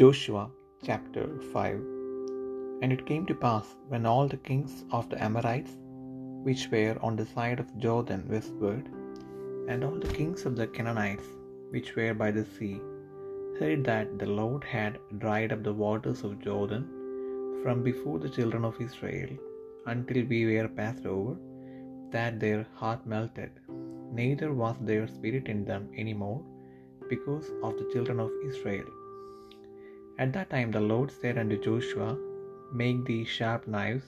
Joshua chapter 5 And it came to pass, when all the kings of the Amorites, which were on the side of Jordan westward, and all the kings of the Canaanites, which were by the sea, heard that the Lord had dried up the waters of Jordan from before the children of Israel, until we were passed over, that their heart melted, neither was there spirit in them any more, because of the children of Israel. At that time the Lord said unto Joshua, Make thee sharp knives,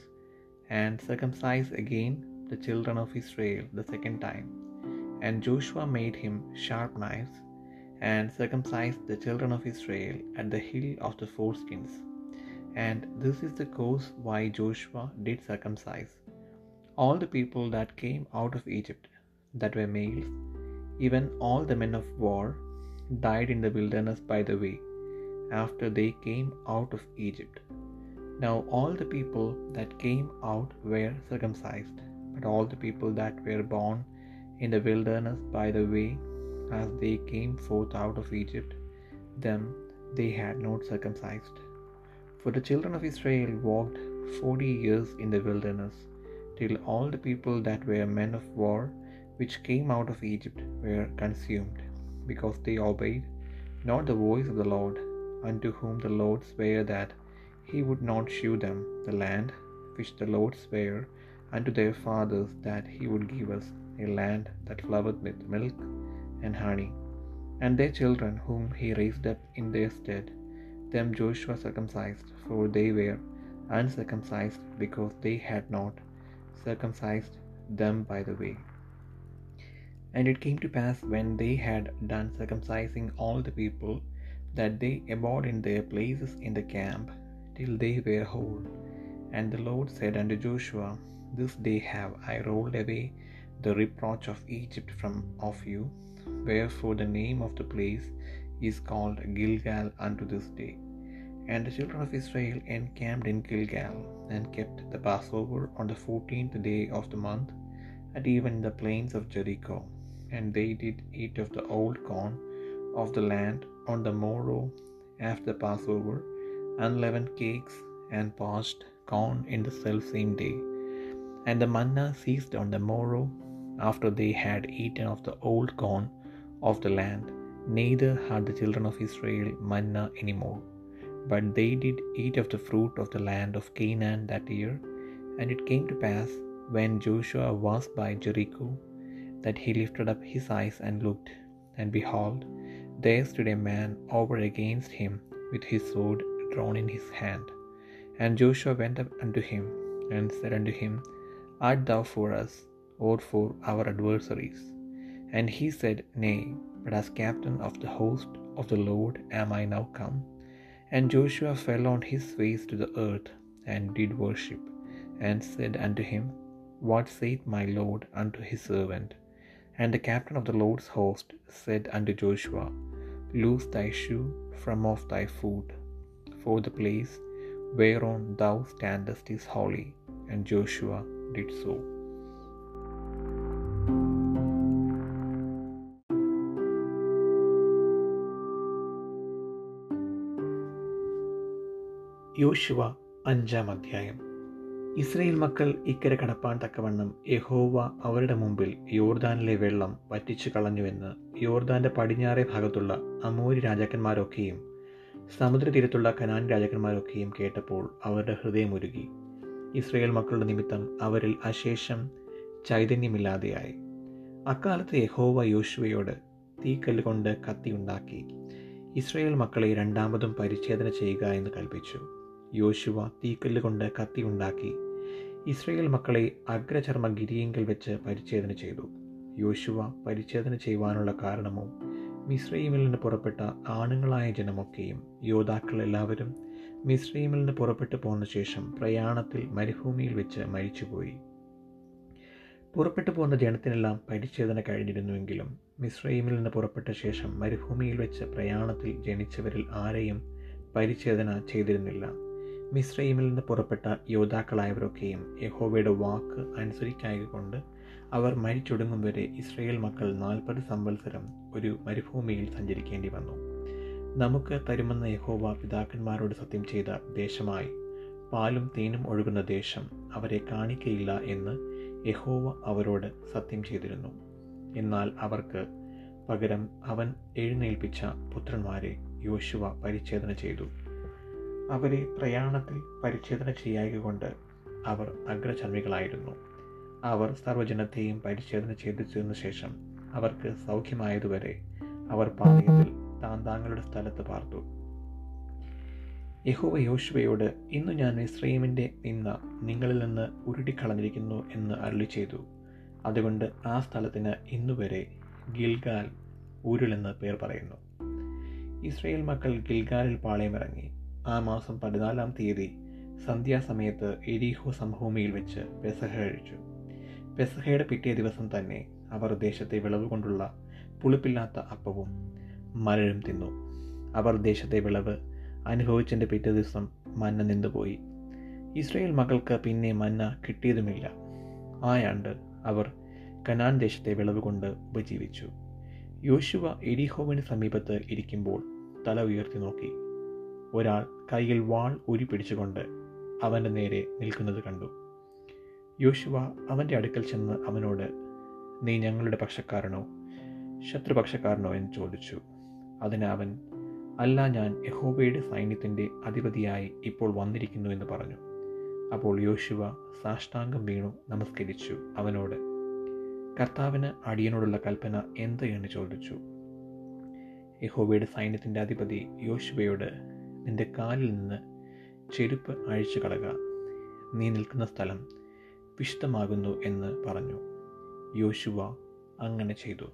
and circumcise again the children of Israel the second time. And Joshua made him sharp knives, and circumcised the children of Israel at the hill of the foreskins. And this is the cause why Joshua did circumcise all the people that came out of Egypt, that were males, even all the men of war, died in the wilderness by the way, after they came out of Egypt. Now all the people that came out were circumcised, but all the people that were born in the wilderness by the way, as they came forth out of Egypt, them they had not circumcised. For the children of Israel walked forty years in the wilderness, till all the people that were men of war, which came out of Egypt, were consumed, because they obeyed not the voice of the Lord, unto whom the Lord sware that he would not shew them the land which the Lord sware unto their fathers that he would give us, a land that floweth with milk and honey. And their children, whom he raised up in their stead, them Joshua circumcised, for they were uncircumcised, because they had not circumcised them by the way. And it came to pass when they had done circumcising all the people, that they abode in their places in the camp, till they were whole. And the Lord said unto Joshua, This day have I rolled away the reproach of Egypt from off you, wherefore the name of the place is called Gilgal unto this day. And the children of Israel encamped in Gilgal, and kept the Passover on the fourteenth day of the month, at even in the plains of Jericho. And they did eat of the old corn of the land on the morrow after Passover, unleavened cakes and parched corn in the selfsame day. And the manna ceased on the morrow after they had eaten of the old corn of the land, neither had the children of Israel manna any more. But they did eat of the fruit of the land of Canaan that year. And it came to pass, when Joshua was by Jericho, that he lifted up his eyes and looked, and behold, there stood a man over against him with his sword drawn in his hand. And Joshua went up unto him, and said unto him, Art thou for us, or for our adversaries? And he said, Nay, but as captain of the host of the Lord am I now come. And Joshua fell on his face to the earth, and did worship, and said unto him, What saith my Lord unto his servant? And the captain of the Lord's host said unto Joshua, Loose thy shoe from off thy foot, for the place whereon thou standest is holy. And Joshua did so. യോശുവ അഞ്ചാം അധ്യായം Israel മക്കൾ ഇക്കരെ കടപ്പാൻ തക്കവണ്ണം യഹോവ അവരുടെ മുമ്പിൽ യോർദാനിലെ വെള്ളം വറ്റിച്ചു കളഞ്ഞുവെന്ന് യോർദാന്റെ പടിഞ്ഞാറേ ഭാഗത്തുള്ള അമൂരി രാജാക്കന്മാരൊക്കെയും സമുദ്രതീരത്തുള്ള കനാൻ രാജാക്കന്മാരൊക്കെയും കേട്ടപ്പോൾ അവരുടെ ഹൃദയമുരുകി ഇസ്രയേൽ മക്കളുടെ നിമിത്തം അവരിൽ അശേഷം ചൈതന്യമില്ലാതെയായി. അക്കാലത്ത് യഹോവ യോശുവയോട് തീക്കല്ല് കൊണ്ട് കത്തിയുണ്ടാക്കി ഇസ്രയേൽ മക്കളെ രണ്ടാമതും പരിച്ഛേദന ചെയ്യുക എന്ന് കൽപ്പിച്ചു. യോശുവ തീക്കല്ല് കൊണ്ട് കത്തി ഉണ്ടാക്കി. ഇസ്രയേൽ മക്കളെ അഗ്രചർമ്മ ഗിരിയെങ്കിൽ വെച്ച് പരിച്ഛേദന ചെയ്തു. യോശുവ പരിച്ഛേദന ചെയ്യുവാനുള്ള കാരണമോ മിശ്രൈമിൽ നിന്ന് പുറപ്പെട്ട ആണുങ്ങളായ ജനമൊക്കെയും യോദ്ധാക്കൾ എല്ലാവരും മിശ്രൈമിൽ നിന്ന് പുറപ്പെട്ടു പോന്ന ശേഷം പ്രയാണത്തിൽ മരുഭൂമിയിൽ വെച്ച് മരിച്ചുപോയി. പുറപ്പെട്ടു പോകുന്ന ജനത്തിനെല്ലാം പരിച്ഛേദന കഴിഞ്ഞിരുന്നുവെങ്കിലും മിശ്രൈമിൽ നിന്ന് പുറപ്പെട്ട ശേഷം മരുഭൂമിയിൽ വെച്ച് പ്രയാണത്തിൽ ജനിച്ചവരിൽ ആരെയും പരിച്ഛേദന ചെയ്തിരുന്നില്ല. മിശ്രൈമിൽ നിന്ന് പുറപ്പെട്ട യോദ്ധാക്കളായവരൊക്കെയും യഹോവയുടെ വാക്ക് അനുസരിക്കായകൊണ്ട് അവർ മരിച്ചൊടുങ്ങും വരെ ഇസ്രയേൽ മക്കൾ നാൽപ്പത് സംവത്സരം ഒരു മരുഭൂമിയിൽ സഞ്ചരിക്കേണ്ടി വന്നു. നമുക്ക് തരുമെന്ന യഹോവ പിതാക്കന്മാരോട് സത്യം ചെയ്ത ദേശമായി പാലും തേനും ഒഴുകുന്ന ദേശം അവരെ കാണിക്കയില്ല എന്ന് യഹോവ അവരോട് സത്യം ചെയ്തിരുന്നു. എന്നാൽ അവർക്ക് പകരം അവൻ എഴുന്നേൽപ്പിച്ച പുത്രന്മാരെ യോശുവ പരിച്ഛേദന ചെയ്തു. അവരെ പ്രയാണത്തിൽ പരിച്ഛേദന ചെയ്യായകൊണ്ട് അവർ അഗ്രചർമ്മികളായിരുന്നു. അവർ സർവജനത്തെയും പരിച്ഛേദന ചെയ്തിച്ചതിനു ശേഷം അവർക്ക് സൗഖ്യമായതുവരെ അവർ പാളയത്തിൽ താന്താങ്ങളുടെ സ്ഥലത്ത് പാർത്തു. യഹോവ യോശുവയോട് ഇന്ന് ഞാൻ ഇസ്രൈമിന്റെ നിന്ന നിങ്ങളിൽ നിന്ന് ഉരുടിക്കളഞ്ഞിരിക്കുന്നു എന്ന് അരുളി ചെയ്തു അതുകൊണ്ട് ആ സ്ഥലത്തിന് ഇന്നുവരെ ഗിൽഗാൽ ഊരുളെന്ന് പേർ പറയുന്നു. ഇസ്രയേൽ മക്കൾ ഗിൽഗാലിൽ പാളയമിറങ്ങി. ആ മാസം പതിനാലാം തീയതി സന്ധ്യാസമയത്ത് എരീഹോ സംഭൂമിയിൽ വെച്ച് പെസഹ കഴിച്ചു. പെസഹയുടെ പിറ്റേ ദിവസം തന്നെ അവർ ദേശത്തെ വിളവ് കൊണ്ടുള്ള പുളിപ്പില്ലാത്ത അപ്പവും മരഴും തിന്നു. അവർ ദേശത്തെ വിളവ് അനുഭവിച്ചതിന്റെ പിറ്റേ ദിവസം മന്ന നിന്നുപോയി. ഇസ്രയേൽ മകൾക്ക് പിന്നെ മന്ന കിട്ടിയതുമില്ല. ആയാണ്ട് അവർ കനാൻ ദേശത്തെ വിളവ് കൊണ്ട് ഉപജീവിച്ചു. യോശുവ എരിഹോവിന് സമീപത്ത് ഇരിക്കുമ്പോൾ തല ഉയർത്തി നോക്കി. ഒരാൾ കയ്യിൽ വാൾ ഊരി പിടിച്ചുകൊണ്ട് അവന്റെ നേരെ നിൽക്കുന്നത് കണ്ടു. യോശുവ അവന്റെ അടുക്കൽ ചെന്ന് അവനോട് നീ ഞങ്ങളുടെ പക്ഷക്കാരനോ ശത്രുപക്ഷക്കാരനോ എന്ന് ചോദിച്ചു. അതിന് അവൻ അല്ല ഞാൻ യഹോബയുടെ സൈന്യത്തിന്റെ അധിപതിയായി ഇപ്പോൾ വന്നിരിക്കുന്നു എന്ന് പറഞ്ഞു. അപ്പോൾ യോശുവ സാഷ്ടാംഗം വീണു നമസ്കരിച്ചു. അവനോട് കർത്താവിന് അടിയനോടുള്ള കൽപ്പന എന്ത്? എന്ന് ചോദിച്ചു. യഹോബയുടെ സൈന്യത്തിന്റെ അധിപതി യോശുവയോട് നിന്റെ കാലിൽ നിന്ന് ചെരുപ്പ് അഴിച്ചു കളക. നീ നിൽക്കുന്ന സ്ഥലം വിശുദ്ധമാകുന്നു എന്ന് പറഞ്ഞു. യോശുവ അങ്ങനെ ചെയ്തു.